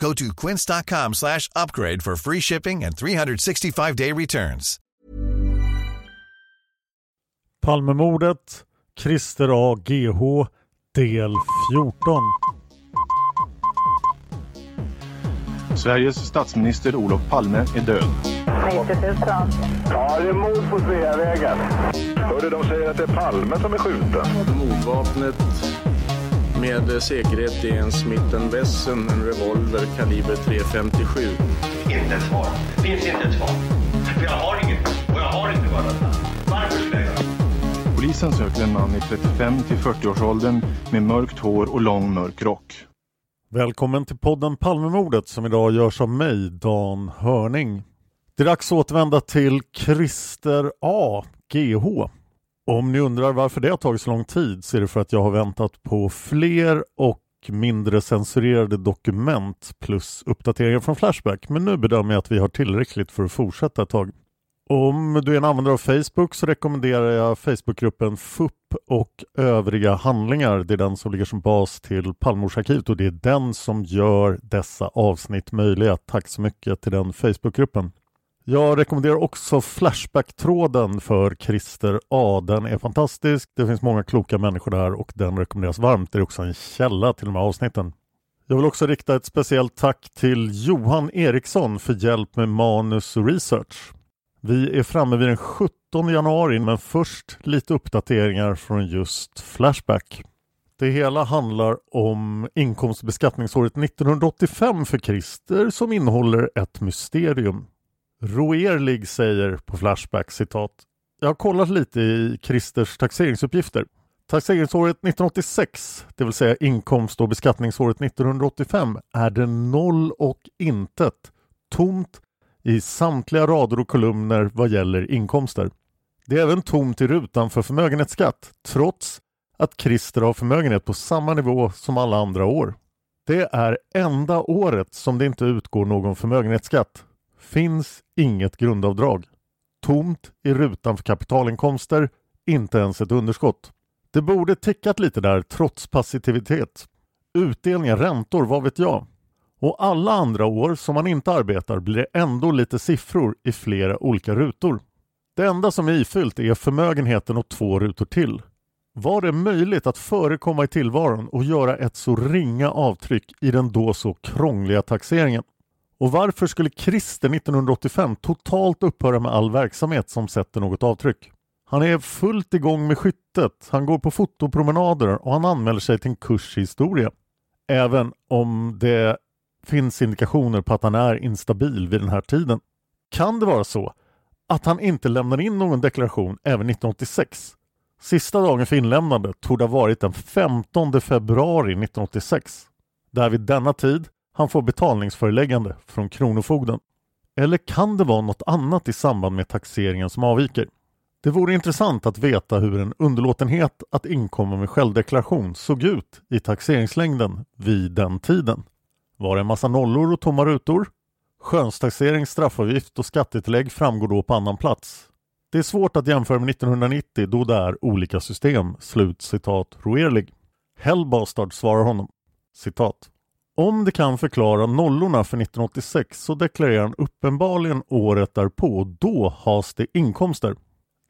Go to quince.com slash upgrade for free shipping and 365-day returns. Palmemordet, Christer A. GH, del 14. Sveriges statsminister Olof Palme är död. 90 000. Ja, det är mord på Sveavägen. Hörde de säger att det är Palme som är skjuten. Mordvapnet med säkerhet är en Smith Wesson, en revolver kaliber .357. Inte ett svar. Det finns inte ett svar. För jag har inget. Och jag har inte varit Varför skulle jag Polisen söker en man i 35 till 40-årsåldern med mörkt hår och lång mörk rock. Välkommen till podden Palmemordet som idag görs av mig, Dan Hörning. Det är dags att återvända till Christer A. GH. Om ni undrar varför det har tagit så lång tid så är det för att jag har väntat på fler och mindre censurerade dokument plus uppdateringar från Flashback. Men nu bedömer jag att vi har tillräckligt för att fortsätta ett tag. Om du är en användare av Facebook så rekommenderar jag Facebookgruppen FUP och övriga handlingar. Det är den som ligger som bas till Palmordsarkivet och det är den som gör dessa avsnitt möjliga. Tack så mycket till den Facebookgruppen. Jag rekommenderar också Flashback-tråden för Christer A. Den är fantastisk. Det finns många kloka människor där och den rekommenderas varmt. Det är också en källa till de här avsnitten. Jag vill också rikta ett speciellt tack till Johan Eriksson för hjälp med manus och research. Vi är framme vid den 17 januari men först lite uppdateringar från just Flashback. Det hela handlar om inkomstbeskattningsåret 1985 för Christer som innehåller ett mysterium. Roerlig säger på Flashback citat Jag har kollat lite i Christers taxeringsuppgifter. Taxeringsåret 1986, det vill säga inkomst och beskattningsåret 1985, är det noll och intet. Tomt i samtliga rader och kolumner vad gäller inkomster. Det är även tomt i rutan för förmögenhetsskatt trots att Christer har förmögenhet på samma nivå som alla andra år. Det är enda året som det inte utgår någon förmögenhetsskatt. Finns inget grundavdrag. Tomt i rutan för kapitalinkomster, inte ens ett underskott. Det borde tickat lite där trots passivitet. Utdelningar, räntor, vad vet jag? Och alla andra år som man inte arbetar blir det ändå lite siffror i flera olika rutor. Det enda som är ifyllt är förmögenheten och två rutor till. Var det möjligt att förekomma i tillvaron och göra ett så ringa avtryck i den då så krångliga taxeringen? Och varför skulle Christer 1985 totalt upphöra med all verksamhet som sätter något avtryck? Han är fullt igång med skyttet, han går på fotopromenader och han anmäler sig till en kurs i historia. Även om det finns indikationer på att han är instabil vid den här tiden. Kan det vara så att han inte lämnar in någon deklaration även 1986? Sista dagen för inlämnande torde ha varit den 15 februari 1986. Där vid denna tid han får betalningsföreläggande från Kronofogden. Eller kan det vara något annat i samband med taxeringen som avviker? Det vore intressant att veta hur en underlåtenhet att inkomma med självdeklaration såg ut i taxeringslängden vid den tiden. Var det en massa nollor och tomma rutor? Skönstaxering, straffavgift och skattetillägg framgår då på annan plats. Det är svårt att jämföra med 1990 då det är olika system. Slut citat Roerlig. Hellbastard svarar honom. Citat. Om det kan förklara nollorna för 1986 så deklarerar han uppenbarligen året därpå och då has det inkomster.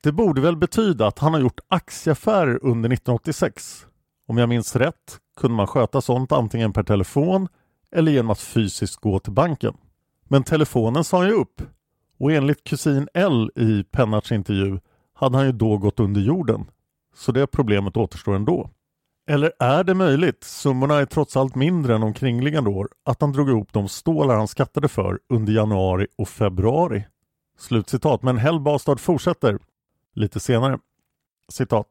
Det borde väl betyda att han har gjort aktieaffärer under 1986. Om jag minns rätt kunde man sköta sånt antingen per telefon eller genom att fysiskt gå till banken. Men telefonen sa han ju upp och enligt kusin L i Pennarts intervju hade han ju då gått under jorden. Så det problemet återstår ändå. Eller är det möjligt, summorna är trots allt mindre än omkringliggande år, att han drog ihop de stålar han skattade för under januari och februari? Slutcitat, men Hell Bastard fortsätter lite senare. Citat.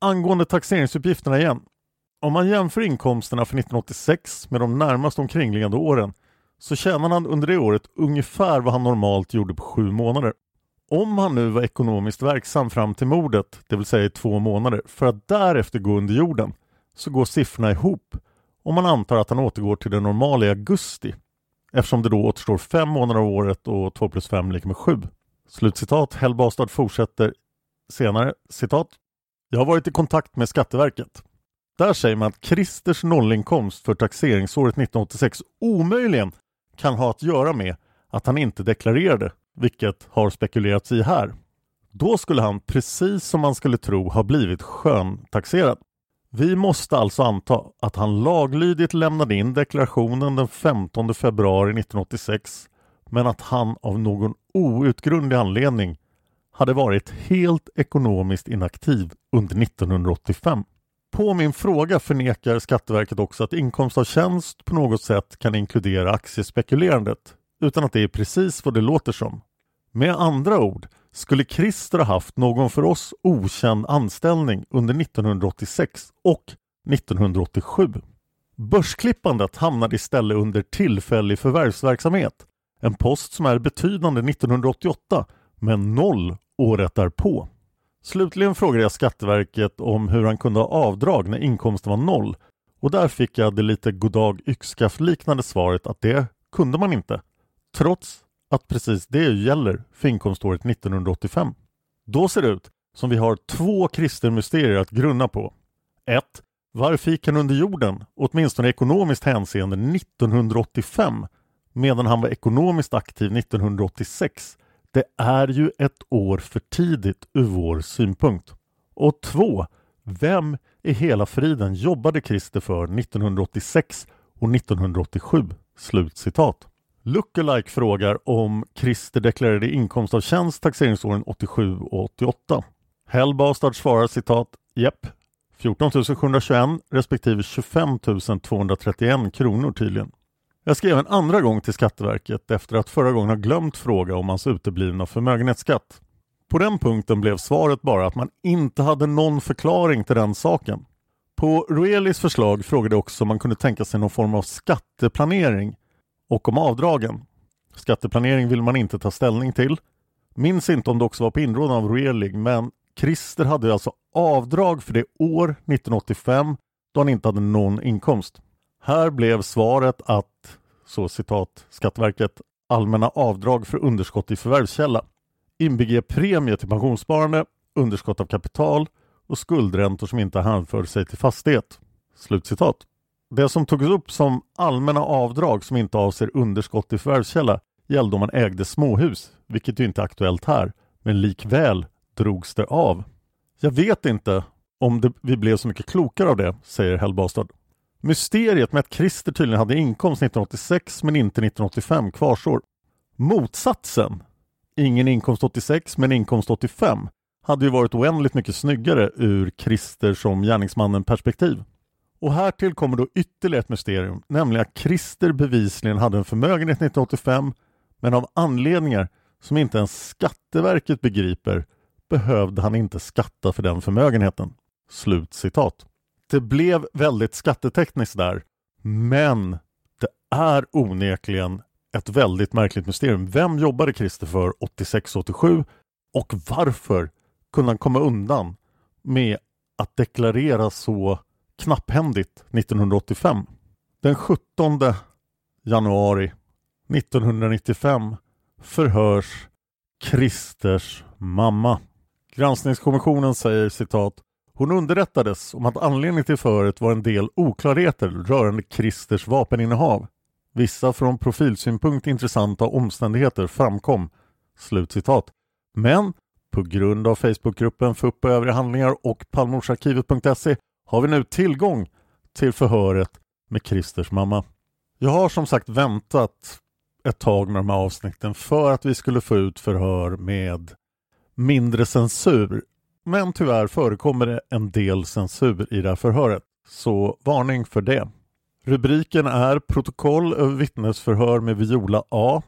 Angående taxeringsuppgifterna igen. Om man jämför inkomsterna för 1986 med de närmast omkringliggande åren så tjänade han under det året ungefär vad han normalt gjorde på sju månader. Om han nu var ekonomiskt verksam fram till mordet, det vill säga i två månader, för att därefter gå under jorden, så går siffrorna ihop om man antar att han återgår till det normala i augusti eftersom det då återstår fem månader av året och 2 plus 5 lika med 7. Slutcitat. Hellbastad fortsätter senare, citat. Jag har varit i kontakt med Skatteverket. Där säger man att Christers nollinkomst för taxeringsåret 1986 omöjligen kan ha att göra med att han inte deklarerade, vilket har spekulerats i här. Då skulle han, precis som man skulle tro, ha blivit sköntaxerad. Vi måste alltså anta att han laglydigt lämnade in deklarationen den 15 februari 1986 men att han av någon outgrundlig anledning hade varit helt ekonomiskt inaktiv under 1985. På min fråga förnekar Skatteverket också att inkomst av tjänst på något sätt kan inkludera aktiespekulerandet utan att det är precis vad det låter som. Med andra ord skulle Christer ha haft någon för oss okänd anställning under 1986 och 1987. Börsklippandet hamnade istället under tillfällig förvärvsverksamhet, en post som är betydande 1988 men noll året därpå. Slutligen frågade jag Skatteverket om hur han kunde ha avdrag när inkomsten var noll och där fick jag det lite goddag yxskaft liknande svaret att det kunde man inte. Trots att precis det gäller för inkomståret 1985. Då ser det ut som vi har två kristenmysterier att grunna på. 1. Varför gick han under jorden, åtminstone i ekonomiskt hänseende, 1985 medan han var ekonomiskt aktiv 1986? Det är ju ett år för tidigt ur vår synpunkt. Och 2. Vem i hela friden jobbade Christer för 1986 och 1987? Slutcitat. Lookalike frågar om Christer deklarerade inkomst av tjänst taxeringsåren 87 och 88. Hellbastard svarar citat Jepp, 14 721 respektive 25 231 kronor tydligen. Jag skrev en andra gång till Skatteverket efter att förra gången ha glömt fråga om hans uteblivna förmögenhetsskatt. På den punkten blev svaret bara att man inte hade någon förklaring till den saken. På Roelis förslag frågade också om man kunde tänka sig någon form av skatteplanering och om avdragen. Skatteplanering vill man inte ta ställning till. Minns inte om det också var på inrådan av Roelig, men Christer hade alltså avdrag för det år 1985 då han inte hade någon inkomst. Här blev svaret att, så citat Skatteverket, allmänna avdrag för underskott i förvärvskälla inbegriper premie till pensionssparande, underskott av kapital och skuldräntor som inte hänför sig till fastighet. Slutcitat. Det som togs upp som allmänna avdrag som inte avser underskott i förvärvskälla gällde om man ägde småhus, vilket ju inte är aktuellt här, men likväl drogs det av. Jag vet inte om det, vi blev så mycket klokare av det, säger Hellbastad. Mysteriet med att Christer tydligen hade inkomst 1986 men inte 1985 kvarstår. Motsatsen, ingen inkomst 86 men inkomst 85, hade ju varit oändligt mycket snyggare ur Christer som gärningsmannen perspektiv. Och här tillkommer då ytterligare ett mysterium, nämligen att Christer bevisligen hade en förmögenhet 1985 men av anledningar som inte ens Skatteverket begriper behövde han inte skatta för den förmögenheten. Slut citat. Det blev väldigt skattetekniskt där, men det är onekligen ett väldigt märkligt mysterium. Vem jobbade Christer för 86-87 och varför kunde han komma undan med att deklarera så knapphändigt 1985. Den 17 januari 1995 förhörs Christers mamma. Granskningskommissionen säger citat hon underrättades om att anledningen till förhöret var en del oklarheter rörande Christers vapeninnehav. Vissa från profilsynpunkt intressanta omständigheter framkom. Slutcitat. Men på grund av Facebookgruppen för upp och övriga handlingar och Palmordsarkivet.se har vi nu tillgång till förhöret med Christers mamma. Jag har som sagt väntat ett tag med de här avsnitten för att vi skulle få ut förhör med mindre censur. Men tyvärr förekommer det en del censur i det här förhöret, så varning för det. Rubriken är Protokoll över vittnesförhör med Viola A.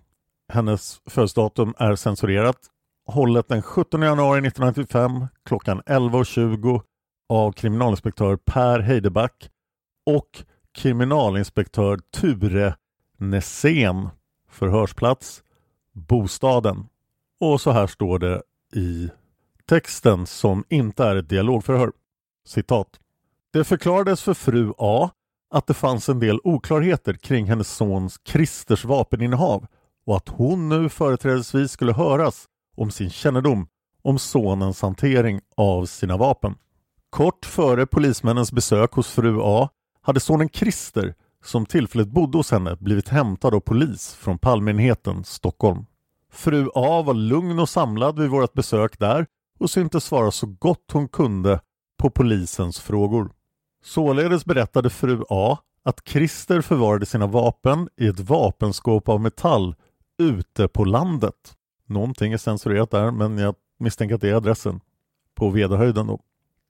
Hennes födelsedatum är censurerat. Hållet den 17 januari 1995 klockan 11.20 av kriminalinspektör Per Heideback och kriminalinspektör Ture Nässén. Förhörsplats Bostaden. Och så här står det i texten som inte är ett dialogförhör. Citat. Det förklarades för fru A att det fanns en del oklarheter kring hennes sons Christers vapeninnehav och att hon nu företrädesvis skulle höras om sin kännedom om sonens hantering av sina vapen. Kort före polismännens besök hos fru A hade sonen Christer, som tillfälligt bodde hos henne, blivit hämtad av polis från Palmeenheten, Stockholm. Fru A var lugn och samlad vid vårt besök där och syntes svara så gott hon kunde på polisens frågor. Således berättade fru A att Christer förvarade sina vapen i ett vapenskåp av metall ute på landet. Någonting är censurerat där men jag misstänker att det är adressen. På Vedahöjden då.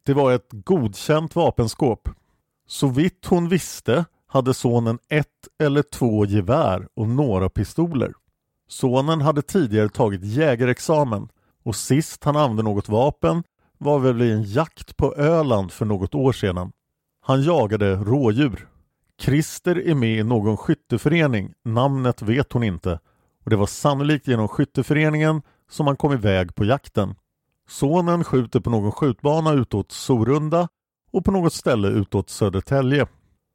Det var ett godkänt vapenskåp. Så vitt hon visste hade sonen ett eller två gevär och några pistoler. Sonen hade tidigare tagit jägarexamen och sist han använde något vapen var väl i en jakt på Öland för något år sedan. Han jagade rådjur. Christer är med i någon skytteförening, namnet vet hon inte och det var sannolikt genom skytteföreningen som han kom iväg på jakten. Sonen skjuter på någon skjutbana utåt Sorunda och på något ställe utåt Södertälje.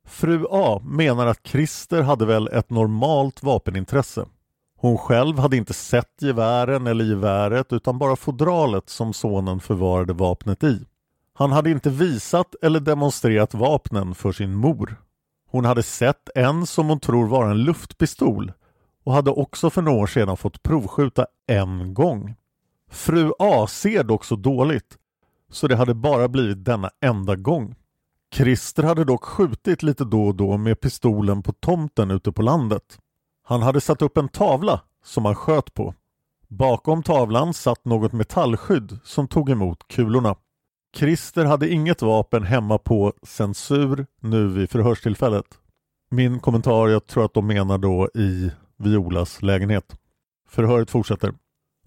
Fru A menar att Christer hade väl ett normalt vapenintresse. Hon själv hade inte sett gevären eller geväret utan bara fodralet som sonen förvarade vapnet i. Han hade inte visat eller demonstrerat vapnen för sin mor. Hon hade sett en som hon tror var en luftpistol och hade också för några år sedan fått provskjuta en gång. Fru A ser dock så dåligt så det hade bara blivit denna enda gång. Christer hade dock skjutit lite då och då med pistolen på tomten ute på landet. Han hade satt upp en tavla som han sköt på. Bakom tavlan satt något metallskydd som tog emot kulorna. Christer hade inget vapen hemma på censur nu vid förhörstillfället. Min kommentar, jag tror att de menar då i Violas lägenhet. Förhöret fortsätter.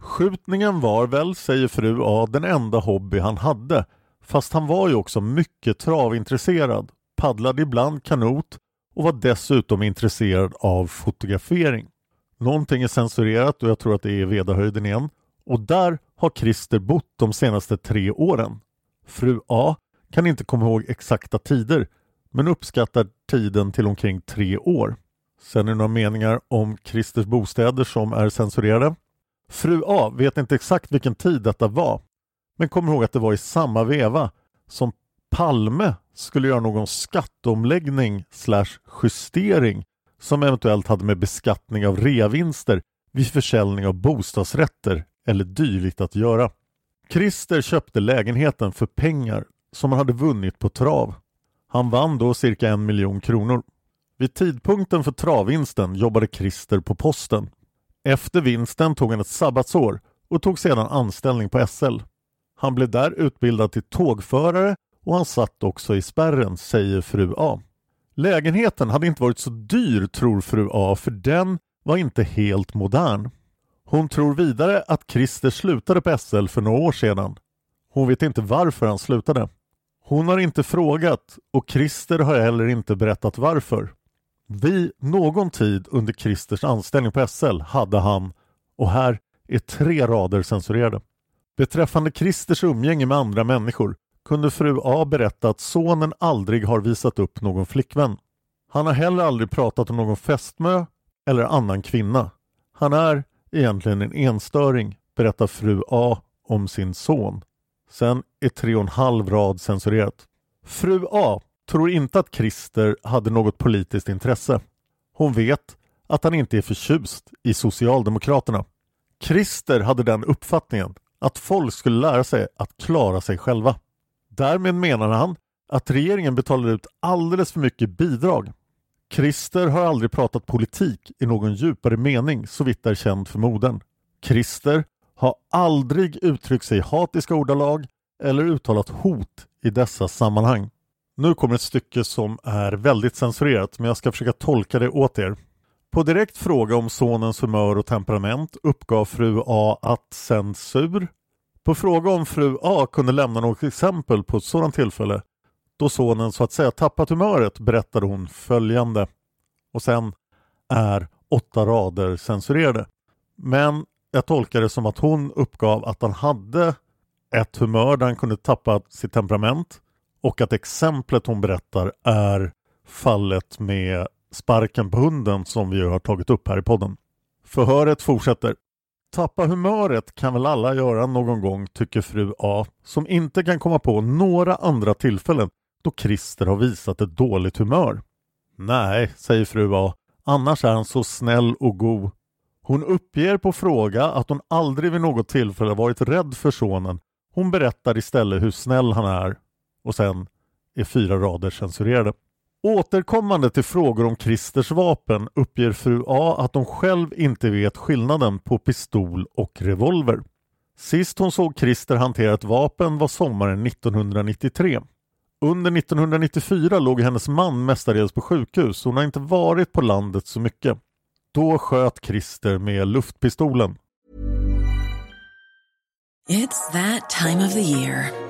Skjutningen var väl, säger fru A, den enda hobby han hade. Fast han var ju också mycket travintresserad, paddlade ibland kanot och var dessutom intresserad av fotografering. Någonting är censurerat och jag tror att det är Vedahöjden igen. Och där har Christer bott de senaste tre åren. Fru A kan inte komma ihåg exakta tider men uppskattar tiden till omkring tre år. Sen är det några meningar om Christers bostäder som är censurerade. Fru A vet inte exakt vilken tid detta var men kommer ihåg att det var i samma veva som Palme skulle göra någon skatteomläggning slash justering som eventuellt hade med beskattning av reavinster vid försäljning av bostadsrätter eller dylikt att göra. Christer köpte lägenheten för pengar som han hade vunnit på trav. Han vann då cirka en miljon kronor. Vid tidpunkten för travvinsten jobbade Christer på posten. Efter vinsten tog han ett sabbatsår och tog sedan anställning på SL. Han blev där utbildad till tågförare och han satt också i spärren, säger fru A. Lägenheten hade inte varit så dyr tror fru A för den var inte helt modern. Hon tror vidare att Christer slutade på SL för några år sedan. Hon vet inte varför han slutade. Hon har inte frågat och Christer har heller inte berättat varför. Vid någon tid under Christers anställning på SL hade han, och här är tre rader censurerade. Beträffande Christers umgänge med andra människor kunde fru A berätta att sonen aldrig har visat upp någon flickvän. Han har heller aldrig pratat om någon fästmö eller annan kvinna. Han är egentligen en enstöring, berättar fru A om sin son. Sen är tre och en halv rad censurerat. Fru A tror inte att Christer hade något politiskt intresse. Hon vet att han inte är förtjust i Socialdemokraterna. Christer hade den uppfattningen att folk skulle lära sig att klara sig själva. Därmed menade han att regeringen betalade ut alldeles för mycket bidrag. Christer har aldrig pratat politik i någon djupare mening så vitt är känt för modern. Christer har aldrig uttryckt sig i hatiska ordalag eller uttalat hot i dessa sammanhang. Nu kommer ett stycke som är väldigt censurerat men jag ska försöka tolka det åt er. På direkt fråga om sonens humör och temperament uppgav fru A att censur. På fråga om fru A kunde lämna något exempel på ett sådant tillfälle då sonen så att säga tappat humöret berättade hon följande. Och sen är åtta rader censurerade. Men jag tolkar det som att hon uppgav att han hade ett humör där han kunde tappa sitt temperament och att exemplet hon berättar är fallet med sparken på hunden som vi har tagit upp här i podden. Förhöret fortsätter. Tappa humöret kan väl alla göra någon gång, tycker fru A, som inte kan komma på några andra tillfällen då Christer har visat ett dåligt humör. Nej, säger fru A, annars är han så snäll och god. Hon uppger på fråga att hon aldrig vid något tillfälle varit rädd för sonen. Hon berättar istället hur snäll han är. Och sen är fyra rader censurerade. Återkommande till frågor om Christers vapen uppger fru A att hon själv inte vet skillnaden på pistol och revolver. Sist hon såg Christer hantera ett vapen var sommaren 1993. Under 1994 låg hennes man mestadels på sjukhus och hon har inte varit på landet så mycket. Då sköt Christer med luftpistolen. It's that time of the year.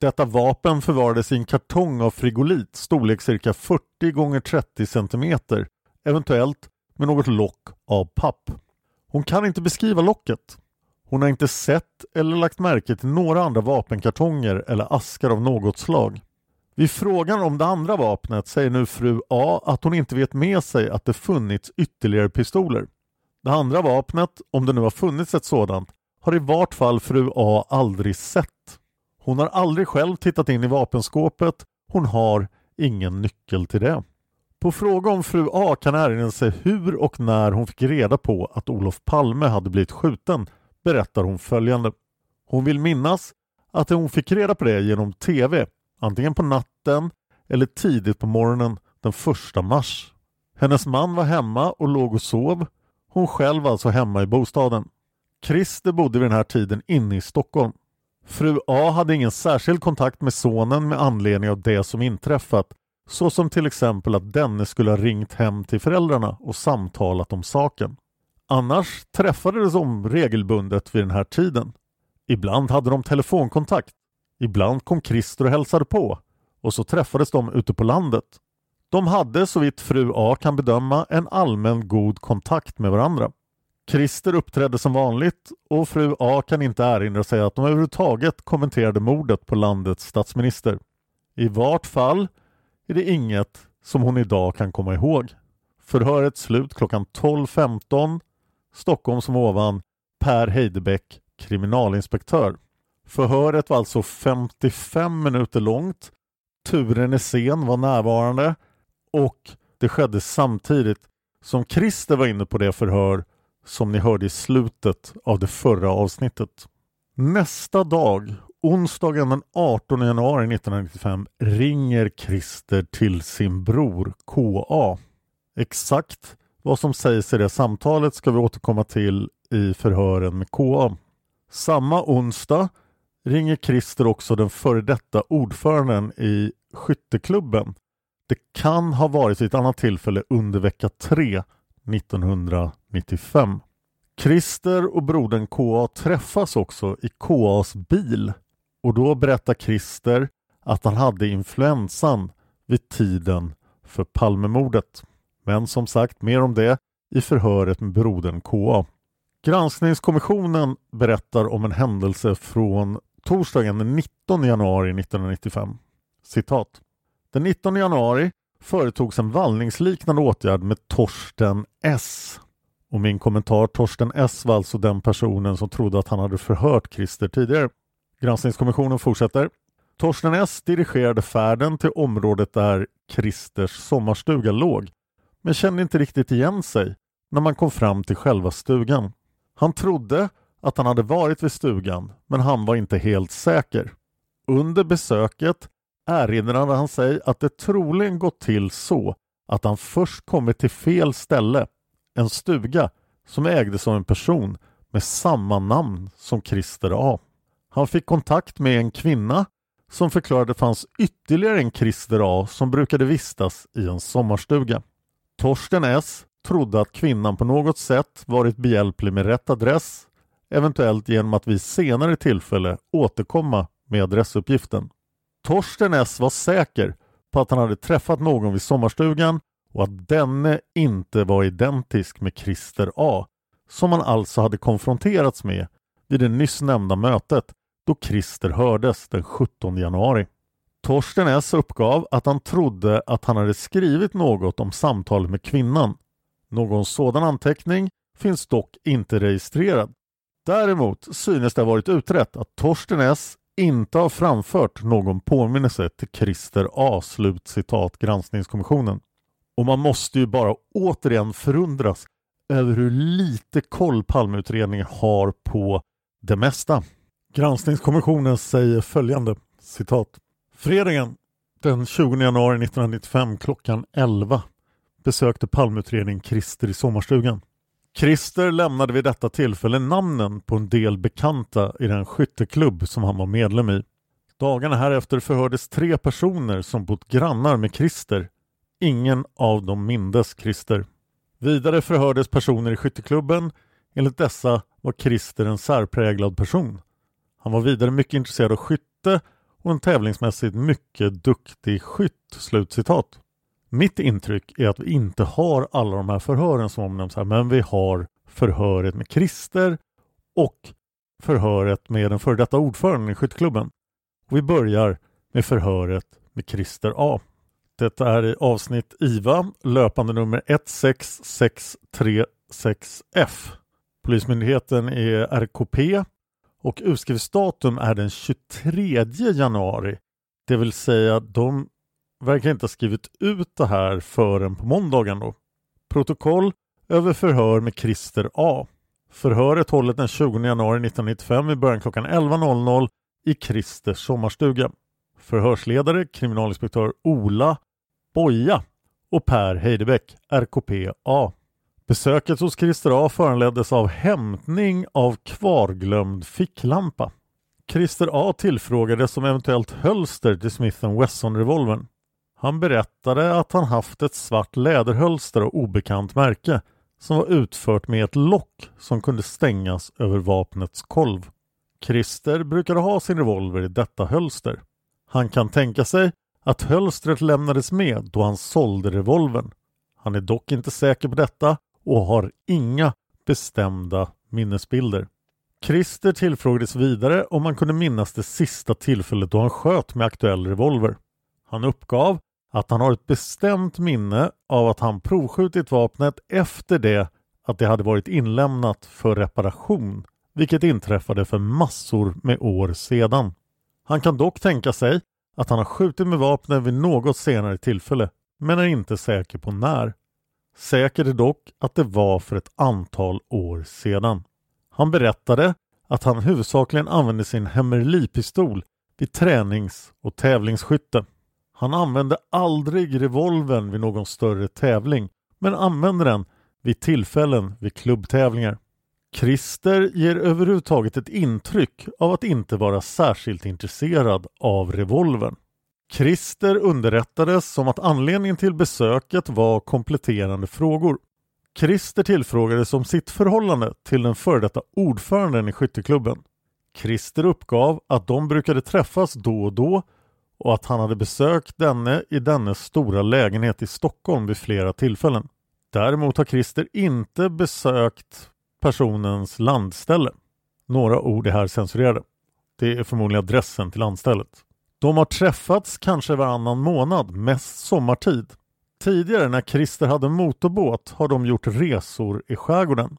Detta vapen förvarades i en kartong av frigolit storlek cirka 40 gånger 30 cm, eventuellt med något lock av papp. Hon kan inte beskriva locket. Hon har inte sett eller lagt märke till några andra vapenkartonger eller askar av något slag. Vid frågan om det andra vapnet säger nu fru A att hon inte vet med sig att det funnits ytterligare pistoler. Det andra vapnet, om det nu har funnits ett sådant, har i vart fall fru A aldrig sett. Hon har aldrig själv tittat in i vapenskåpet. Hon har ingen nyckel till det. På fråga om fru A kan erinra sig hur och när hon fick reda på att Olof Palme hade blivit skjuten berättar hon följande. Hon vill minnas att hon fick reda på det genom TV, antingen på natten eller tidigt på morgonen den första mars. Hennes man var hemma och låg och sov. Hon själv alltså hemma i bostaden. Christer bodde vid den här tiden inne i Stockholm. Fru A hade ingen särskild kontakt med sonen med anledning av det som inträffat såsom till exempel att denne skulle ha ringt hem till föräldrarna och samtalat om saken. Annars träffades de regelbundet vid den här tiden. Ibland hade de telefonkontakt. Ibland kom Christer och hälsade på och så träffades de ute på landet. De hade så vitt fru A kan bedöma en allmän god kontakt med varandra. Christer uppträdde som vanligt och fru A kan inte erinra sig att de överhuvudtaget kommenterade mordet på landets statsminister. I vart fall är det inget som hon idag kan komma ihåg. Förhöret slut klockan 12.15 Stockholm som ovan Per Heidebäck, kriminalinspektör. Förhöret var alltså 55 minuter långt. Turen är sen var närvarande och det skedde samtidigt som Christer var inne på det förhör som ni hörde i slutet av det förra avsnittet. Nästa dag, onsdagen den 18 januari 1995, ringer Christer till sin bror KA. Exakt vad som sägs i det samtalet ska vi återkomma till i förhören med KA. Samma onsdag ringer Christer också den före detta ordföranden i skytteklubben. Det kan ha varit vid ett annat tillfälle under vecka 3 1995. Christer och brodern KA träffas också i KAs bil och då berättar Christer att han hade influensan vid tiden för Palmemordet. Men som sagt, mer om det i förhöret med brodern KA. Granskningskommissionen berättar om en händelse från torsdagen den 19 januari 1995. Citat. Den 19 januari företogs en vallningsliknande åtgärd med Torsten S. Och min kommentar Torsten S var alltså den personen som trodde att han hade förhört Christer tidigare. Granskningskommissionen fortsätter. Torsten S dirigerade färden till området där Christers sommarstuga låg men kände inte riktigt igen sig när man kom fram till själva stugan. Han trodde att han hade varit vid stugan men han var inte helt säker. Under besöket erinrade han sig att det troligen gått till så att han först kommit till fel ställe, en stuga som ägdes av en person med samma namn som Christer A. Han fick kontakt med en kvinna som förklarade att det fanns ytterligare en Christer A som brukade vistas i en sommarstuga. Torsten S trodde att kvinnan på något sätt varit behjälplig med rätt adress, eventuellt genom att vid senare tillfälle återkomma med adressuppgiften. Torsten S var säker på att han hade träffat någon vid sommarstugan och att denne inte var identisk med Christer A som han alltså hade konfronterats med vid det nyss nämnda mötet då Christer hördes den 17 januari. Torsten S uppgav att han trodde att han hade skrivit något om samtalet med kvinnan. Någon sådan anteckning finns dock inte registrerad. Däremot synes det ha varit utrett att Torsten S inte har framfört någon påminnelse till Christer A. Slut citat granskningskommissionen. Och man måste ju bara återigen förundras över hur lite koll Palmeutredningen har på det mesta. Granskningskommissionen säger följande citat. Fredagen den 20 januari 1995 klockan 11 besökte Palmeutredningen Christer i sommarstugan. Christer lämnade vid detta tillfälle namnen på en del bekanta i den skytteklubb som han var medlem i. Dagarna härefter förhördes tre personer som bott grannar med Christer. Ingen av dem mindes Christer. Vidare förhördes personer i skytteklubben. Enligt dessa var Christer en särpräglad person. Han var vidare mycket intresserad av skytte och en tävlingsmässigt mycket duktig skytt." Slutcitat. Mitt intryck är att vi inte har alla de här förhören som omnämns här, men vi har förhöret med Christer och förhöret med den före detta ordföranden i skytteklubben. Och vi börjar med förhöret med Christer A. Detta är i avsnitt IVA, löpande nummer 16636F. Polismyndigheten är RKP och utskrivsdatum är den 23 januari. Det vill säga de verkar inte ha skrivit ut det här förrän på måndagen då. Protokoll över förhör med Christer A. Förhöret hållet den 20 januari 1995 i början klockan 11.00 i Christers sommarstuga. Förhörsledare kriminalinspektör Ola Boja och Per Heidebäck, RKP A. Besöket hos Christer A föranleddes av hämtning av kvarglömd ficklampa. Christer A tillfrågades om eventuellt hölster till Smith Wesson-revolvern. Han berättade att han haft ett svart läderhölster av obekant märke som var utfört med ett lock som kunde stängas över vapnets kolv. Christer brukade ha sin revolver i detta hölster. Han kan tänka sig att hölstret lämnades med då han sålde revolvern. Han är dock inte säker på detta och har inga bestämda minnesbilder. Christer tillfrågades vidare om han kunde minnas det sista tillfället då han sköt med aktuell revolver. Han uppgav att han har ett bestämt minne av att han provskjutit vapnet efter det att det hade varit inlämnat för reparation, vilket inträffade för massor med år sedan. Han kan dock tänka sig att han har skjutit med vapnet vid något senare tillfälle, men är inte säker på när. Säker är dock att det var för ett antal år sedan. Han berättade att han huvudsakligen använde sin Hemmerlipistol vid tränings och tävlingsskytte. Han använde aldrig revolvern vid någon större tävling men använde den vid tillfällen vid klubbtävlingar. Christer ger överhuvudtaget ett intryck av att inte vara särskilt intresserad av revolvern. Christer underrättades om att anledningen till besöket var kompletterande frågor. Christer tillfrågades om sitt förhållande till den före detta ordföranden i skytteklubben. Christer uppgav att de brukade träffas då och då och att han hade besökt denne i dennes stora lägenhet i Stockholm vid flera tillfällen. Däremot har Christer inte besökt personens landställe. Några ord är här censurerade. Det är förmodligen adressen till landstället. De har träffats kanske varannan månad, mest sommartid. Tidigare när Christer hade motorbåt har de gjort resor i skärgården.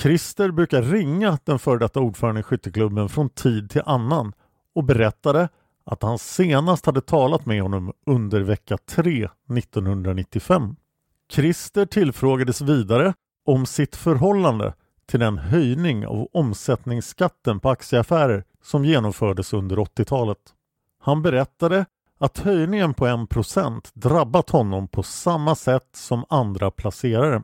Christer brukar ringa den före detta ordföranden i skytteklubben från tid till annan och berättade att han senast hade talat med honom under vecka 3 1995. Christer tillfrågades vidare om sitt förhållande till den höjning av omsättningsskatten på aktieaffärer som genomfördes under 80-talet. Han berättade att höjningen på 1% drabbat honom på samma sätt som andra placerare.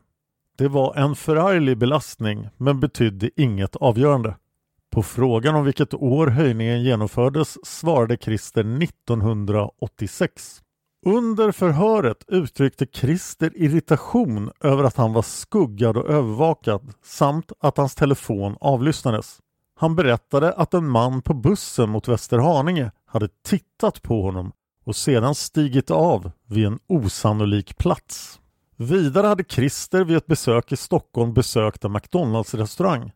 Det var en förarglig belastning men betydde inget avgörande. På frågan om vilket år höjningen genomfördes svarade Christer 1986. Under förhöret uttryckte Christer irritation över att han var skuggad och övervakad samt att hans telefon avlyssnades. Han berättade att en man på bussen mot Västerhaninge hade tittat på honom och sedan stigit av vid en osannolik plats. Vidare hade Christer vid ett besök i Stockholm besökt en McDonalds-restaurang.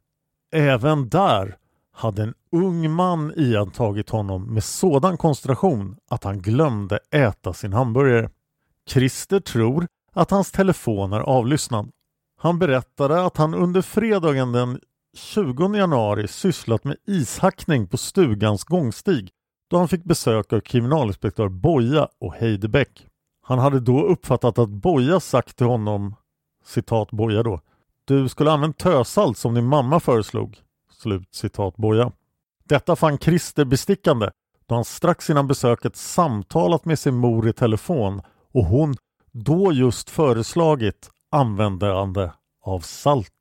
Även där hade en ung man iantagit honom med sådan koncentration att han glömde äta sin hamburgare. Christer tror att hans telefon är avlyssnad. Han berättade att han under fredagen den 20 januari sysslat med ishackning på stugans gångstig då han fick besök av kriminalinspektör Boja och Heidi Bäck. Han hade då uppfattat att Boja sagt till honom, citat Boja då, du skulle använt tösalt som din mamma föreslog. Slut citat Boja. Detta fann Christer bestickande då han strax innan besöket samtalat med sin mor i telefon och hon då just föreslagit användande av salt.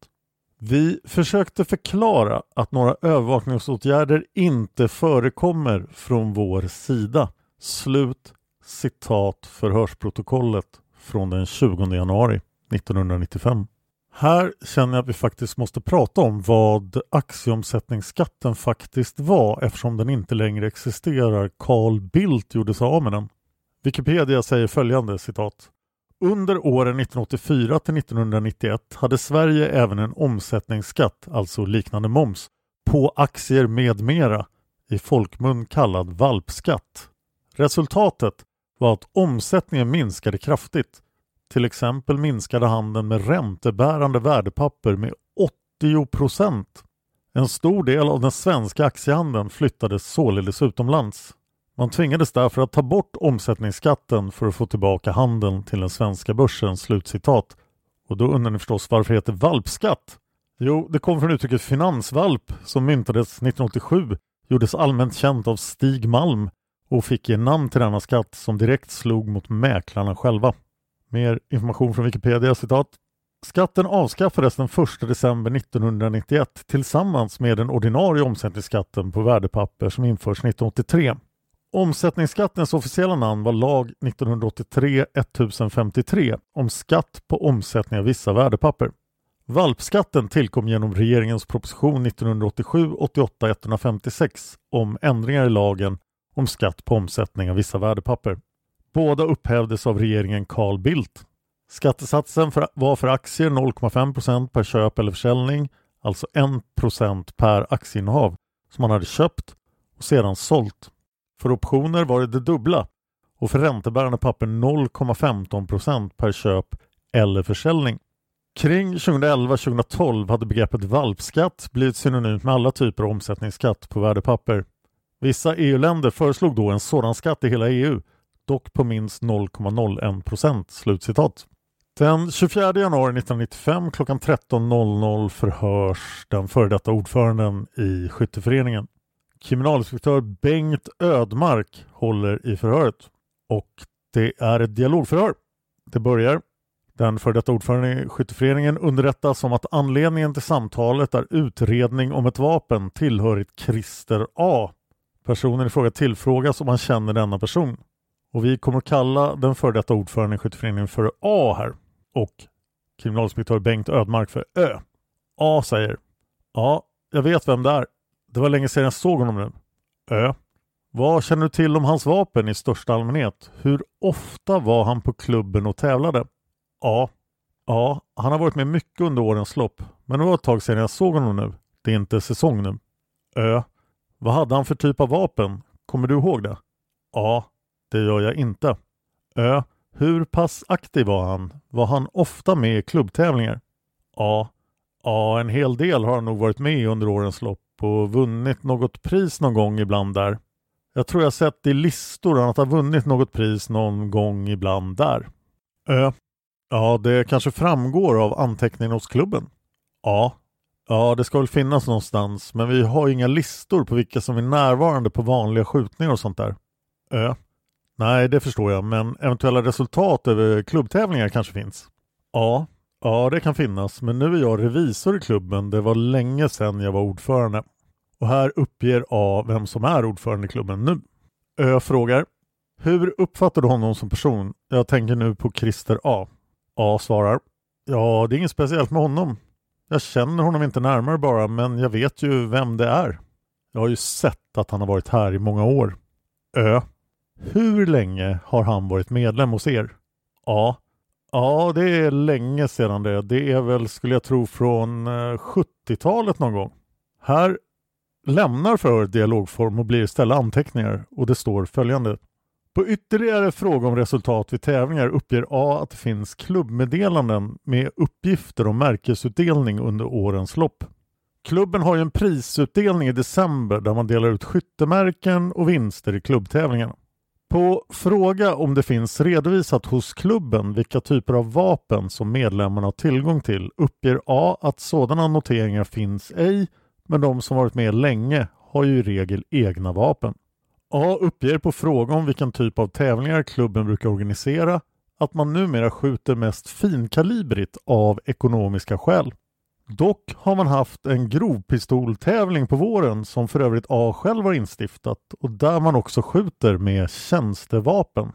Vi försökte förklara att några övervakningsåtgärder inte förekommer från vår sida. Slut citat förhörsprotokollet från den 20 januari 1995. Här känner jag att vi faktiskt måste prata om vad aktieomsättningsskatten faktiskt var eftersom den inte längre existerar. Carl Bildt gjorde sig av med den. Wikipedia säger följande citat. Under åren 1984 till 1991 hade Sverige även en omsättningsskatt, alltså liknande moms, på aktier med mera, i folkmun kallad valpskatt. Resultatet var att omsättningen minskade kraftigt till exempel minskade handeln med räntebärande värdepapper med 80 procent. En stor del av den svenska aktiehandeln flyttades således utomlands. Man tvingades därför att ta bort omsättningsskatten för att få tillbaka handeln till den svenska börsen." Slutcitat. Och då undrar ni förstås varför det heter valpskatt? Jo, det kom från uttrycket finansvalp som myntades 1987, gjordes allmänt känt av Stig Malm och fick ge namn till denna skatt som direkt slog mot mäklarna själva. Mer information från Wikipedia, citat. Skatten avskaffades den 1 december 1991 tillsammans med den ordinarie omsättningsskatten på värdepapper som införs 1983. Omsättningsskattens officiella namn var lag 1983 1053 om skatt på omsättning av vissa värdepapper. Valpskatten tillkom genom regeringens proposition 1987-88-156 om ändringar i lagen om skatt på omsättning av vissa värdepapper. Båda upphävdes av regeringen Carl Bildt. Skattesatsen för, var för aktier 0,5% per köp eller försäljning, alltså 1% per aktieinnehav som man hade köpt och sedan sålt. För optioner var det det dubbla och för räntebärande papper 0,15% per köp eller försäljning. Kring 2011-2012 hade begreppet valpskatt blivit synonymt med alla typer av omsättningsskatt på värdepapper. Vissa EU-länder föreslog då en sådan skatt i hela EU, dock på minst 0,01 procent. Slutcitat. Den 24 januari 1995 klockan 13.00 förhörs den före detta ordföranden i skytteföreningen. Kriminalinspektör Bengt Ödmark håller i förhöret och det är ett dialogförhör. Det börjar. Den före detta ordföranden i skytteföreningen underrättas om att anledningen till samtalet är utredning om ett vapen tillhörigt Christer A. Personen i fråga tillfrågas om han känner denna person. Och vi kommer att kalla den före detta ordföranden i skytteföreningen för A här och kriminalinspektör Bengt Ödmark för Ö. A säger Ja, jag vet vem det är. Det var länge sedan jag såg honom nu. Ö. Vad känner du till om hans vapen i största allmänhet? Hur ofta var han på klubben och tävlade? A. Ja, han har varit med mycket under årens lopp. Men det var ett tag sedan jag såg honom nu. Det är inte säsong nu. Ö. Vad hade han för typ av vapen? Kommer du ihåg det? A det gör jag inte. Ö. Hur pass aktiv var han? Var han ofta med i klubbtävlingar? Ja, ja en hel del har han nog varit med under årens lopp och vunnit något pris någon gång ibland där. Jag tror jag sett i listor att han har vunnit något pris någon gång ibland där. Ö. Ja, det kanske framgår av anteckningen hos klubben. Ja. Ja, det ska väl finnas någonstans, men vi har inga listor på vilka som är närvarande på vanliga skjutningar och sånt där. Ö. Nej, det förstår jag, men eventuella resultat över klubbtävlingar kanske finns? Ja, ja det kan finnas, men nu är jag revisor i klubben. Det var länge sedan jag var ordförande. Och här uppger A vem som är ordförande i klubben nu. Ö frågar Hur uppfattar du honom som person? Jag tänker nu på Christer A. A svarar Ja, det är inget speciellt med honom. Jag känner honom inte närmare bara, men jag vet ju vem det är. Jag har ju sett att han har varit här i många år. Ö. Hur länge har han varit medlem hos er? Ja, ja det är länge sedan det. Det är väl, skulle jag tro, från 70-talet någon gång. Här lämnar för dialogform och blir istället anteckningar och det står följande. På ytterligare fråga om resultat vid tävlingar uppger A att det finns klubbmeddelanden med uppgifter om märkesutdelning under årens lopp. Klubben har ju en prisutdelning i december där man delar ut skyttemärken och vinster i klubbtävlingarna. På fråga om det finns redovisat hos klubben vilka typer av vapen som medlemmarna har tillgång till uppger A att sådana noteringar finns ej men de som varit med länge har ju i regel egna vapen. A uppger på fråga om vilken typ av tävlingar klubben brukar organisera att man numera skjuter mest finkalibrigt av ekonomiska skäl. Dock har man haft en grovpistoltävling på våren som för övrigt A själv har instiftat och där man också skjuter med tjänstevapen.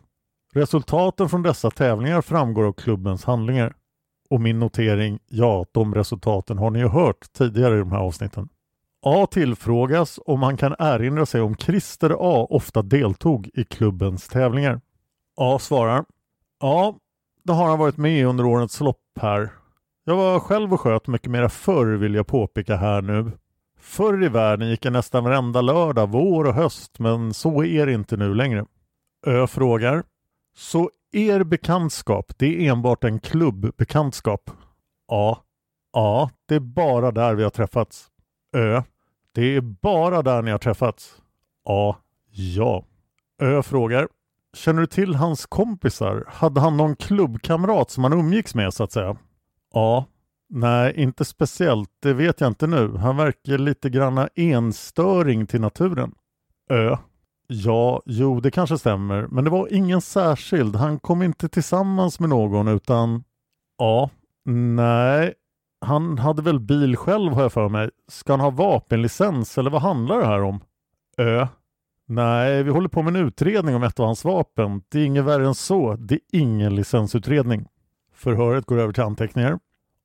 Resultaten från dessa tävlingar framgår av klubbens handlingar. Och min notering, ja, de resultaten har ni ju hört tidigare i de här avsnitten. A tillfrågas om han kan erinra sig om Christer A ofta deltog i klubbens tävlingar. A svarar Ja, det har han varit med under årets lopp här. Jag var själv och sköt mycket mera förr vill jag påpeka här nu. Förr i världen gick jag nästan varenda lördag, vår och höst, men så är det inte nu längre. Ö frågar. Så er bekantskap, det är enbart en klubbbekantskap? A. Ja, det är bara där vi har träffats. Ö. Det är bara där ni har träffats? A. Ja. Ö frågar. Känner du till hans kompisar? Hade han någon klubbkamrat som han umgicks med så att säga? Ja, nej inte speciellt. Det vet jag inte nu. Han verkar lite granna enstöring till naturen. Ö. Ja, jo det kanske stämmer. Men det var ingen särskild. Han kom inte tillsammans med någon utan... Ja, nej. Han hade väl bil själv har jag för mig. Ska han ha vapenlicens eller vad handlar det här om? Ö. Nej, vi håller på med en utredning om ett av hans vapen. Det är inget värre än så. Det är ingen licensutredning. Förhöret går över till anteckningar.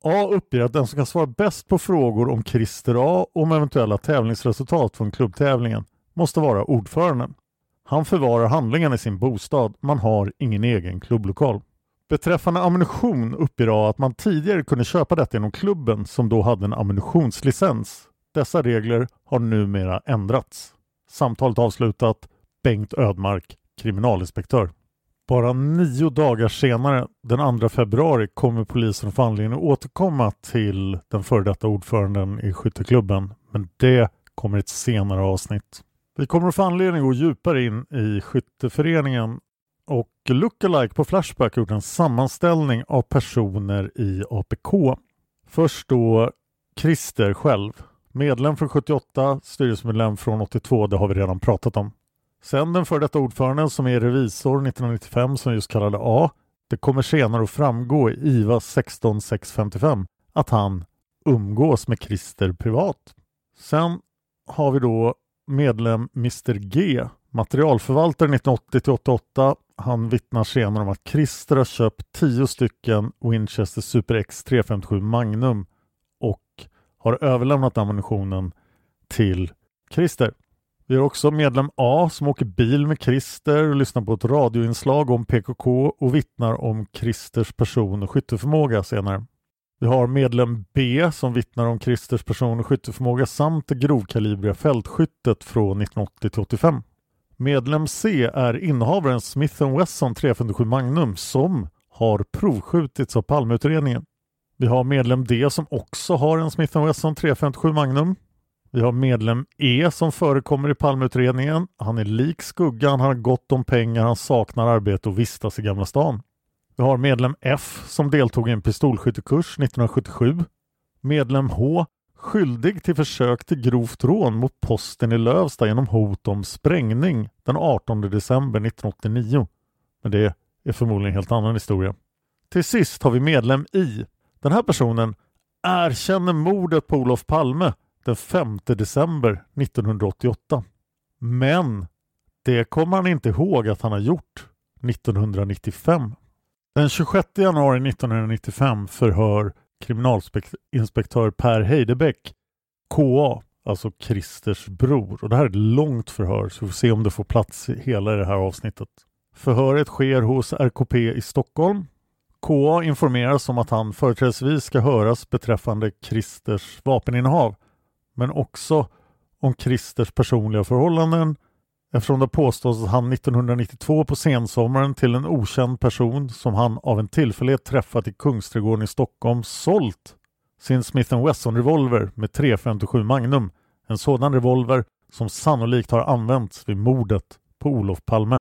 A uppger att den som kan svara bäst på frågor om Christer A och om eventuella tävlingsresultat från klubbtävlingen måste vara ordföranden. Han förvarar handlingarna i sin bostad. Man har ingen egen klubblokal. Beträffande ammunition uppger A att man tidigare kunde köpa detta genom klubben som då hade en ammunitionslicens. Dessa regler har numera ändrats. Samtalet avslutat. Bengt Ödmark, kriminalinspektör. Bara nio dagar senare, den 2 februari, kommer polisen få anledning att återkomma till den före detta ordföranden i skytteklubben. Men det kommer i ett senare avsnitt. Vi kommer att få anledning att gå djupare in i skytteföreningen och Lookalike på Flashback har gjort en sammanställning av personer i APK. Först då Christer själv. Medlem från 78, styrelsemedlem från 82, det har vi redan pratat om. Sen den före detta ordföranden som är revisor 1995 som just kallade A. Det kommer senare att framgå i IVA 16655 att han umgås med Christer privat. Sen har vi då medlem Mr G, materialförvaltare 1980 88. Han vittnar senare om att Christer har köpt 10 stycken Winchester Super X 357 Magnum och har överlämnat ammunitionen till Christer. Vi har också medlem A som åker bil med Christer och lyssnar på ett radioinslag om PKK och vittnar om Christers person och skytteförmåga senare. Vi har medlem B som vittnar om Christers person och skytteförmåga samt det grovkalibriga fältskyttet från 1980 85. Medlem C är innehavaren Smith Wesson 357 Magnum som har provskjutits av Palmeutredningen. Vi har medlem D som också har en Smith Wesson 357 Magnum. Vi har medlem E som förekommer i Palmeutredningen. Han är lik skuggan, han har gott om pengar, han saknar arbete och vistas i Gamla stan. Vi har medlem F som deltog i en pistolskyttekurs 1977. Medlem H skyldig till försök till grovt rån mot posten i Lövsta genom hot om sprängning den 18 december 1989. Men det är förmodligen en helt annan historia. Till sist har vi medlem I. Den här personen erkänner mordet på Olof Palme den 5 december 1988. Men det kommer han inte ihåg att han har gjort 1995. Den 26 januari 1995 förhör kriminalinspektör Per Heidebäck KA, alltså Christers bror. Och det här är ett långt förhör så vi får se om det får plats i hela det här avsnittet. Förhöret sker hos RKP i Stockholm. KA informeras om att han företrädesvis ska höras beträffande Christers vapeninnehav men också om Christers personliga förhållanden eftersom det påstås att han 1992 på sensommaren till en okänd person som han av en tillfällighet träffat i Kungsträdgården i Stockholm sålt sin Smith Wesson revolver med 357 Magnum. En sådan revolver som sannolikt har använts vid mordet på Olof Palme.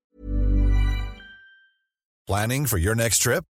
Planning for your next trip?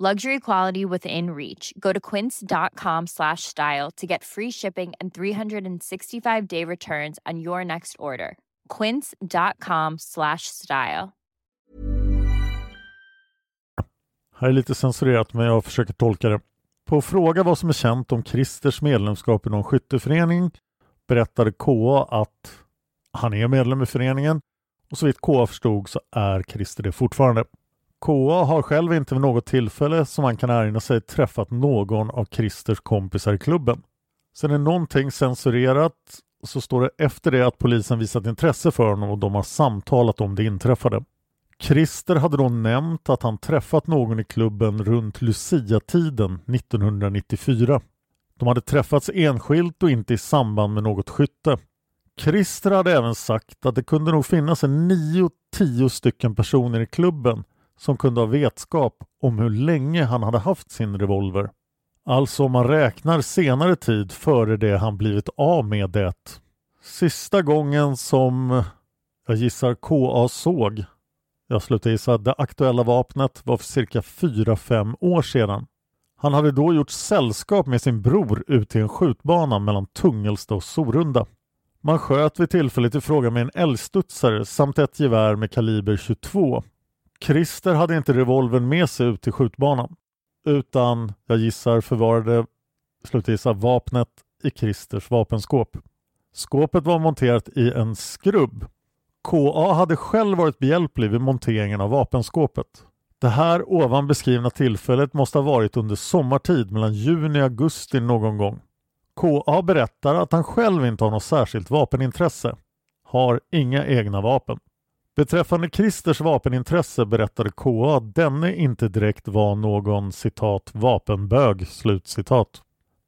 Luxury quality within reach. Go to quince.com slash style to get free shipping and 365 day returns on your next order. Quince.com slash style. Här är lite censurerat men jag försöker tolka det. På fråga vad som är känt om Christers medlemskap i någon skytteförening berättade KA att han är medlem i föreningen och så vitt KA förstod så är Christer det fortfarande. KA har själv inte vid något tillfälle som man kan erinra sig träffat någon av Christers kompisar i klubben. Sen är någonting censurerat så står det efter det att polisen visat intresse för honom och de har samtalat om det inträffade. Christer hade då nämnt att han träffat någon i klubben runt Lucia-tiden 1994. De hade träffats enskilt och inte i samband med något skytte. Christer hade även sagt att det kunde nog finnas en 9-10 stycken personer i klubben som kunde ha vetskap om hur länge han hade haft sin revolver. Alltså om man räknar senare tid före det han blivit av med det. Sista gången som jag gissar KA såg, jag slutar gissa, det aktuella vapnet var för cirka 4-5 år sedan. Han hade då gjort sällskap med sin bror ut till en skjutbana mellan Tungelsta och Sorunda. Man sköt vid tillfället i fråga med en älgstudsare samt ett gevär med kaliber 22. Christer hade inte revolvern med sig ut till skjutbanan utan jag gissar förvarade slutgissa vapnet i Christers vapenskåp. Skåpet var monterat i en skrubb. KA hade själv varit behjälplig vid monteringen av vapenskåpet. Det här ovan beskrivna tillfället måste ha varit under sommartid mellan juni och augusti någon gång. KA berättar att han själv inte har något särskilt vapenintresse. Har inga egna vapen. Beträffande Christers vapenintresse berättade KA att denne inte direkt var någon citat vapenbög slutcitat.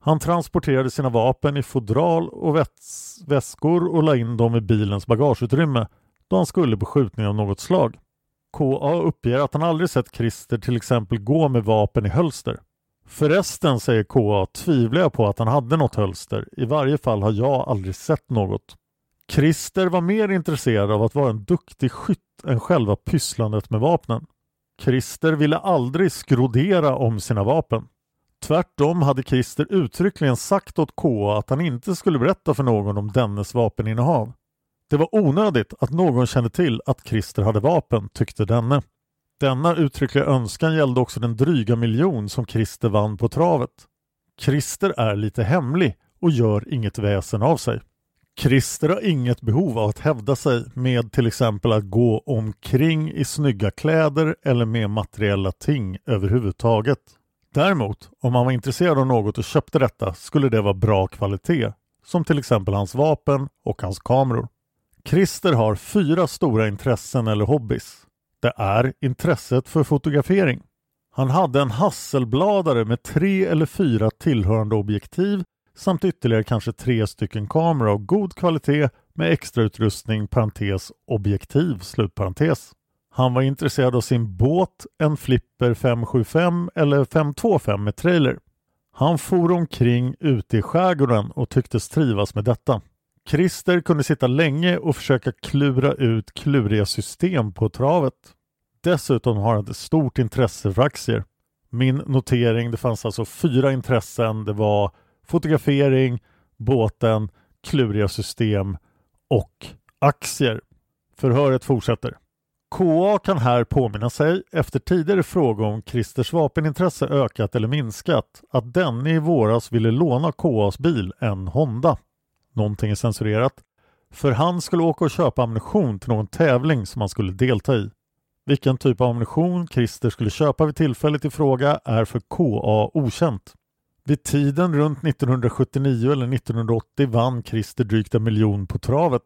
Han transporterade sina vapen i fodral och väts väskor och la in dem i bilens bagageutrymme då han skulle på skjutning av något slag. KA uppger att han aldrig sett Christer till exempel gå med vapen i hölster. Förresten, säger KA, tvivlar jag på att han hade något hölster. I varje fall har jag aldrig sett något. Christer var mer intresserad av att vara en duktig skytt än själva pysslandet med vapnen. Christer ville aldrig skrodera om sina vapen. Tvärtom hade Christer uttryckligen sagt åt KA att han inte skulle berätta för någon om dennes vapeninnehav. Det var onödigt att någon kände till att Christer hade vapen, tyckte denne. Denna uttryckliga önskan gällde också den dryga miljon som Christer vann på travet. Christer är lite hemlig och gör inget väsen av sig. Christer har inget behov av att hävda sig med till exempel att gå omkring i snygga kläder eller med materiella ting överhuvudtaget. Däremot, om han var intresserad av något och köpte detta skulle det vara bra kvalitet, som till exempel hans vapen och hans kameror. Christer har fyra stora intressen eller hobbys. Det är intresset för fotografering. Han hade en hasselbladare med tre eller fyra tillhörande objektiv samt ytterligare kanske tre stycken kameror av god kvalitet med extrautrustning parentes objektiv slutparentes. Han var intresserad av sin båt, en Flipper 575 eller 525 med trailer. Han for omkring ute i skärgården och tycktes trivas med detta. Christer kunde sitta länge och försöka klura ut kluriga system på travet. Dessutom har han ett stort intresse för aktier. Min notering, det fanns alltså fyra intressen. Det var fotografering, båten, kluriga system och aktier. Förhöret fortsätter. KA kan här påminna sig, efter tidigare fråga om Christers vapenintresse ökat eller minskat, att denne i våras ville låna KAs bil, en Honda. Någonting är censurerat. För han skulle åka och köpa ammunition till någon tävling som han skulle delta i. Vilken typ av ammunition Christer skulle köpa vid tillfället i fråga är för KA okänt. Vid tiden runt 1979 eller 1980 vann Christer drygt en miljon på travet.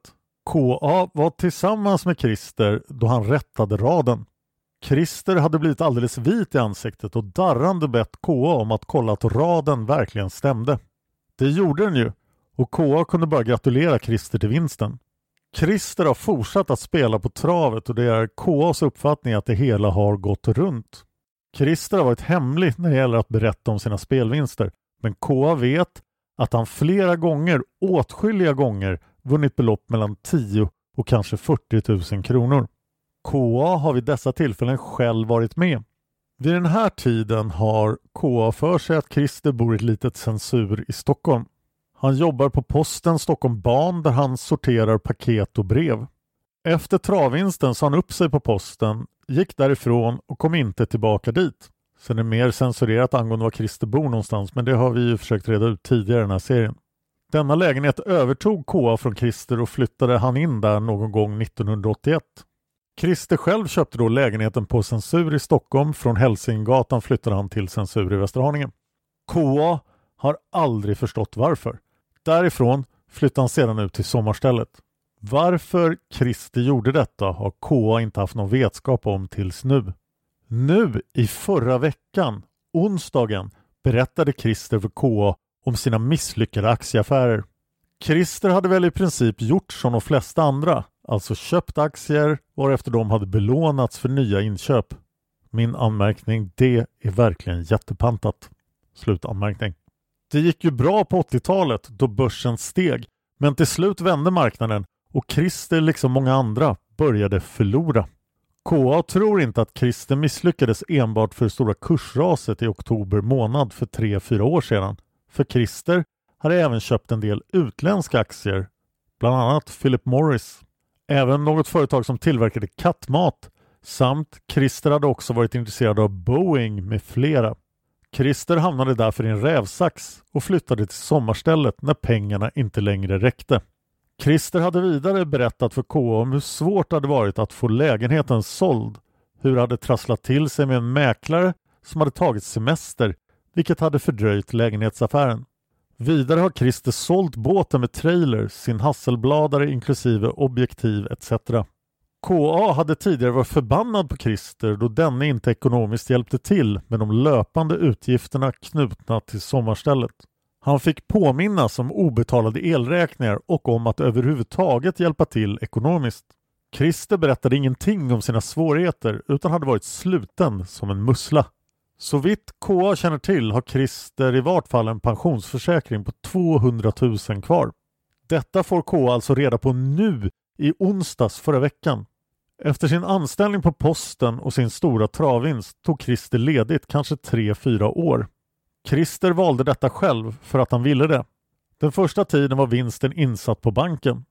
KA var tillsammans med Christer då han rättade raden. Christer hade blivit alldeles vit i ansiktet och darrande bett KA om att kolla att raden verkligen stämde. Det gjorde den ju och KA kunde bara gratulera Christer till vinsten. Christer har fortsatt att spela på travet och det är KAs uppfattning att det hela har gått runt. Christer har varit hemlig när det gäller att berätta om sina spelvinster men KA vet att han flera gånger, åtskilliga gånger, vunnit belopp mellan 10 och kanske 40 000 kronor. KA har vid dessa tillfällen själv varit med. Vid den här tiden har KA för sig att Christer bor i ett litet censur i Stockholm. Han jobbar på posten Stockholm Ban där han sorterar paket och brev. Efter travvinsten sa han upp sig på posten, gick därifrån och kom inte tillbaka dit. Sen är det mer censurerat angående var Christer bor någonstans men det har vi ju försökt reda ut tidigare i den här serien. Denna lägenhet övertog KA från Christer och flyttade han in där någon gång 1981. Christer själv köpte då lägenheten på Censur i Stockholm. Från Hälsingegatan flyttade han till Censur i Västerhaninge. KA har aldrig förstått varför. Därifrån flyttade han sedan ut till sommarstället. Varför Christer gjorde detta har KA inte haft någon vetskap om tills nu. Nu i förra veckan, onsdagen, berättade Christer för KA om sina misslyckade aktieaffärer. Christer hade väl i princip gjort som de flesta andra, alltså köpt aktier varefter de hade belånats för nya inköp. Min anmärkning, det är verkligen jättepantat. Slutanmärkning. Det gick ju bra på 80-talet då börsen steg, men till slut vände marknaden och Christer liksom många andra började förlora. KA tror inte att Christer misslyckades enbart för det stora kursraset i oktober månad för 3-4 år sedan. För Christer hade även köpt en del utländska aktier, bland annat Philip Morris. Även något företag som tillverkade kattmat samt Christer hade också varit intresserad av Boeing med flera. Christer hamnade därför i en rävsax och flyttade till sommarstället när pengarna inte längre räckte. Christer hade vidare berättat för KA om hur svårt det hade varit att få lägenheten såld, hur det hade trasslat till sig med en mäklare som hade tagit semester, vilket hade fördröjt lägenhetsaffären. Vidare har Christer sålt båten med trailer, sin hasselbladare inklusive objektiv etc. KA hade tidigare varit förbannad på Christer då denne inte ekonomiskt hjälpte till med de löpande utgifterna knutna till sommarstället. Han fick påminnas om obetalade elräkningar och om att överhuvudtaget hjälpa till ekonomiskt. Christer berättade ingenting om sina svårigheter utan hade varit sluten som en mussla. Så vitt KA känner till har Christer i vart fall en pensionsförsäkring på 200 000 kvar. Detta får KA alltså reda på nu i onsdags förra veckan. Efter sin anställning på posten och sin stora travvinst tog Christer ledigt kanske 3-4 år. Christer valde detta själv för att han ville det. Den första tiden var vinsten insatt på banken.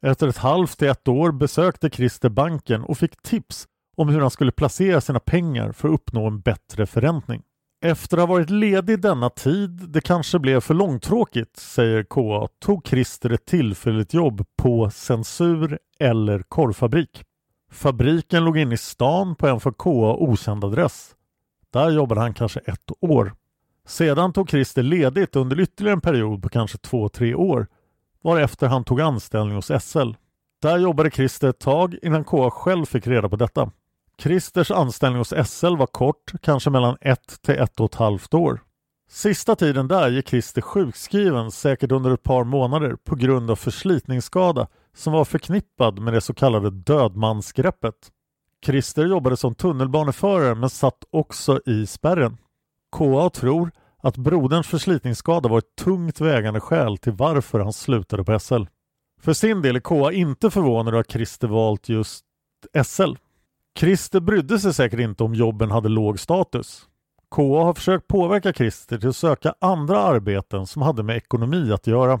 Efter ett halvt till ett år besökte Christer banken och fick tips om hur han skulle placera sina pengar för att uppnå en bättre förräntning. Efter att ha varit ledig denna tid, det kanske blev för långtråkigt, säger KA, tog Christer ett tillfälligt jobb på Censur eller korvfabrik. Fabriken låg inne i stan på en för KA okänd adress. Där jobbade han kanske ett år. Sedan tog Christer ledigt under ytterligare en period på kanske två, tre år varefter han tog anställning hos SL. Där jobbade Christer ett tag innan KA själv fick reda på detta. Christers anställning hos SL var kort, kanske mellan ett till ett och ett halvt år. Sista tiden där gick Christer sjukskriven säkert under ett par månader på grund av förslitningsskada som var förknippad med det så kallade dödmansgreppet. Christer jobbade som tunnelbaneförare men satt också i spärren. KA tror att broderns förslitningsskada var ett tungt vägande skäl till varför han slutade på SL. För sin del är KA inte förvånad över att Christer valt just SL. Christer brydde sig säkert inte om jobben hade låg status. KA har försökt påverka Christer till att söka andra arbeten som hade med ekonomi att göra.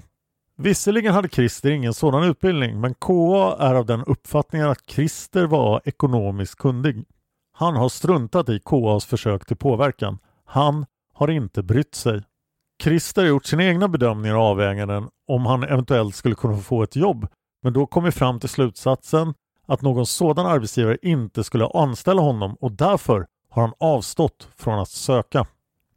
Visserligen hade Christer ingen sådan utbildning men KA är av den uppfattningen att Christer var ekonomiskt kundig. Han har struntat i KAs försök till påverkan. Han har inte brytt sig. Christer har gjort sina egna bedömningar och avväganden om han eventuellt skulle kunna få ett jobb men då kom vi fram till slutsatsen att någon sådan arbetsgivare inte skulle anställa honom och därför har han avstått från att söka.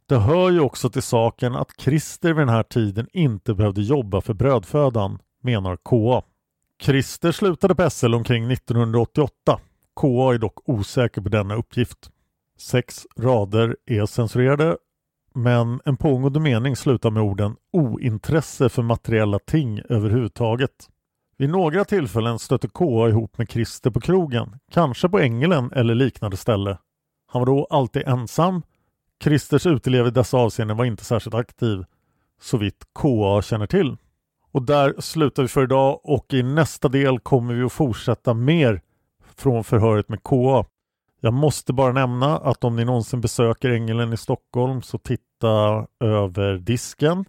Det hör ju också till saken att Christer vid den här tiden inte behövde jobba för brödfödan, menar KA. Christer slutade på SL omkring 1988. KA är dock osäker på denna uppgift. Sex rader är censurerade men en pågående mening slutar med orden ointresse för materiella ting överhuvudtaget. Vid några tillfällen stötte KA ihop med Christer på krogen, kanske på Ängelen eller liknande ställe. Han var då alltid ensam. Christers uteliv i dessa avseenden var inte särskilt aktiv, så vitt KA känner till. Och där slutar vi för idag och i nästa del kommer vi att fortsätta mer från förhöret med KA. Jag måste bara nämna att om ni någonsin besöker Ängelen i Stockholm så titta över disken.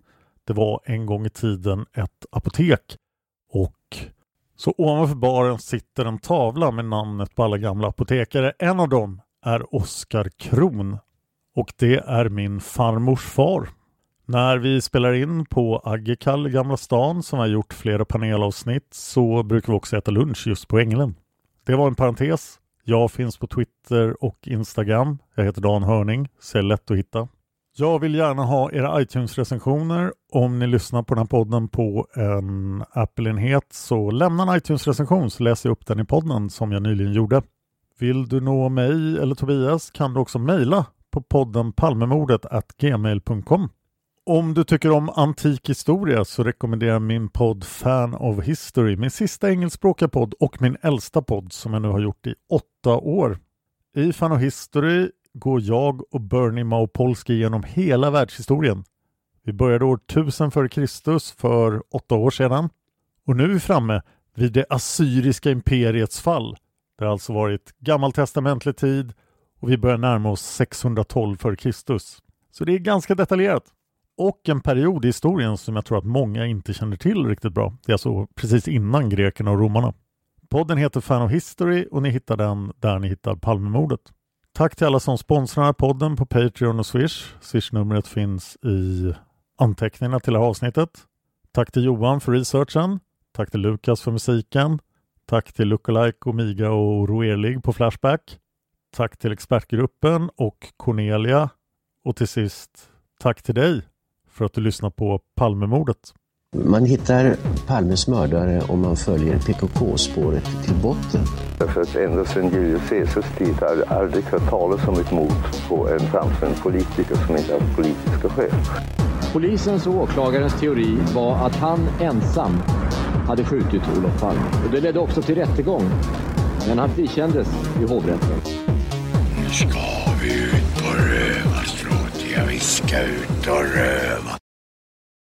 Det var en gång i tiden ett apotek och så ovanför baren sitter en tavla med namnet på alla gamla apotekare. En av dem är Oskar Kron och det är min farmors far. När vi spelar in på Aggekall i Gamla stan som har gjort flera panelavsnitt så brukar vi också äta lunch just på Ängelen. Det var en parentes jag finns på Twitter och Instagram. Jag heter Dan Hörning, så är lätt att hitta. Jag vill gärna ha era iTunes-recensioner. Om ni lyssnar på den här podden på en Apple-enhet så lämna en iTunes-recension så läser jag upp den i podden som jag nyligen gjorde. Vill du nå mig eller Tobias kan du också mejla på podden palmemordet gmail.com. Om du tycker om antik historia så rekommenderar jag min podd Fan of History, min sista engelskspråkiga podd och min äldsta podd som jag nu har gjort i åtta år. I Fan of History går jag och Bernie Maupolski genom hela världshistorien. Vi började år 1000 f.Kr. för åtta år sedan och nu är vi framme vid det assyriska imperiets fall. Det har alltså varit gammaltestamentlig tid och vi börjar närma oss 612 f.Kr. Så det är ganska detaljerat. Och en period i historien som jag tror att många inte känner till riktigt bra. Det är alltså precis innan grekerna och romarna. Podden heter Fan of History och ni hittar den där ni hittar Palmemordet. Tack till alla som sponsrar podden på Patreon och Swish. Swish-numret finns i anteckningarna till det här avsnittet. Tack till Johan för researchen. Tack till Lukas för musiken. Tack till Lookalike, Omiga och Roelig på Flashback. Tack till expertgruppen och Cornelia. Och till sist, tack till dig för att du lyssnar på Palmemordet. Man hittar Palmes mördare om man följer PKK-spåret till botten. Därför att ända sedan Julius Caesars tid har jag aldrig hört talas om ett mord på en framstående politiker som inte haft politiska skäl. Polisens och åklagarens teori var att han ensam hade skjutit Olof Palme. Och det ledde också till rättegång. Men han frikändes i hovrätten. Nu ska vi ut ska ut och röva.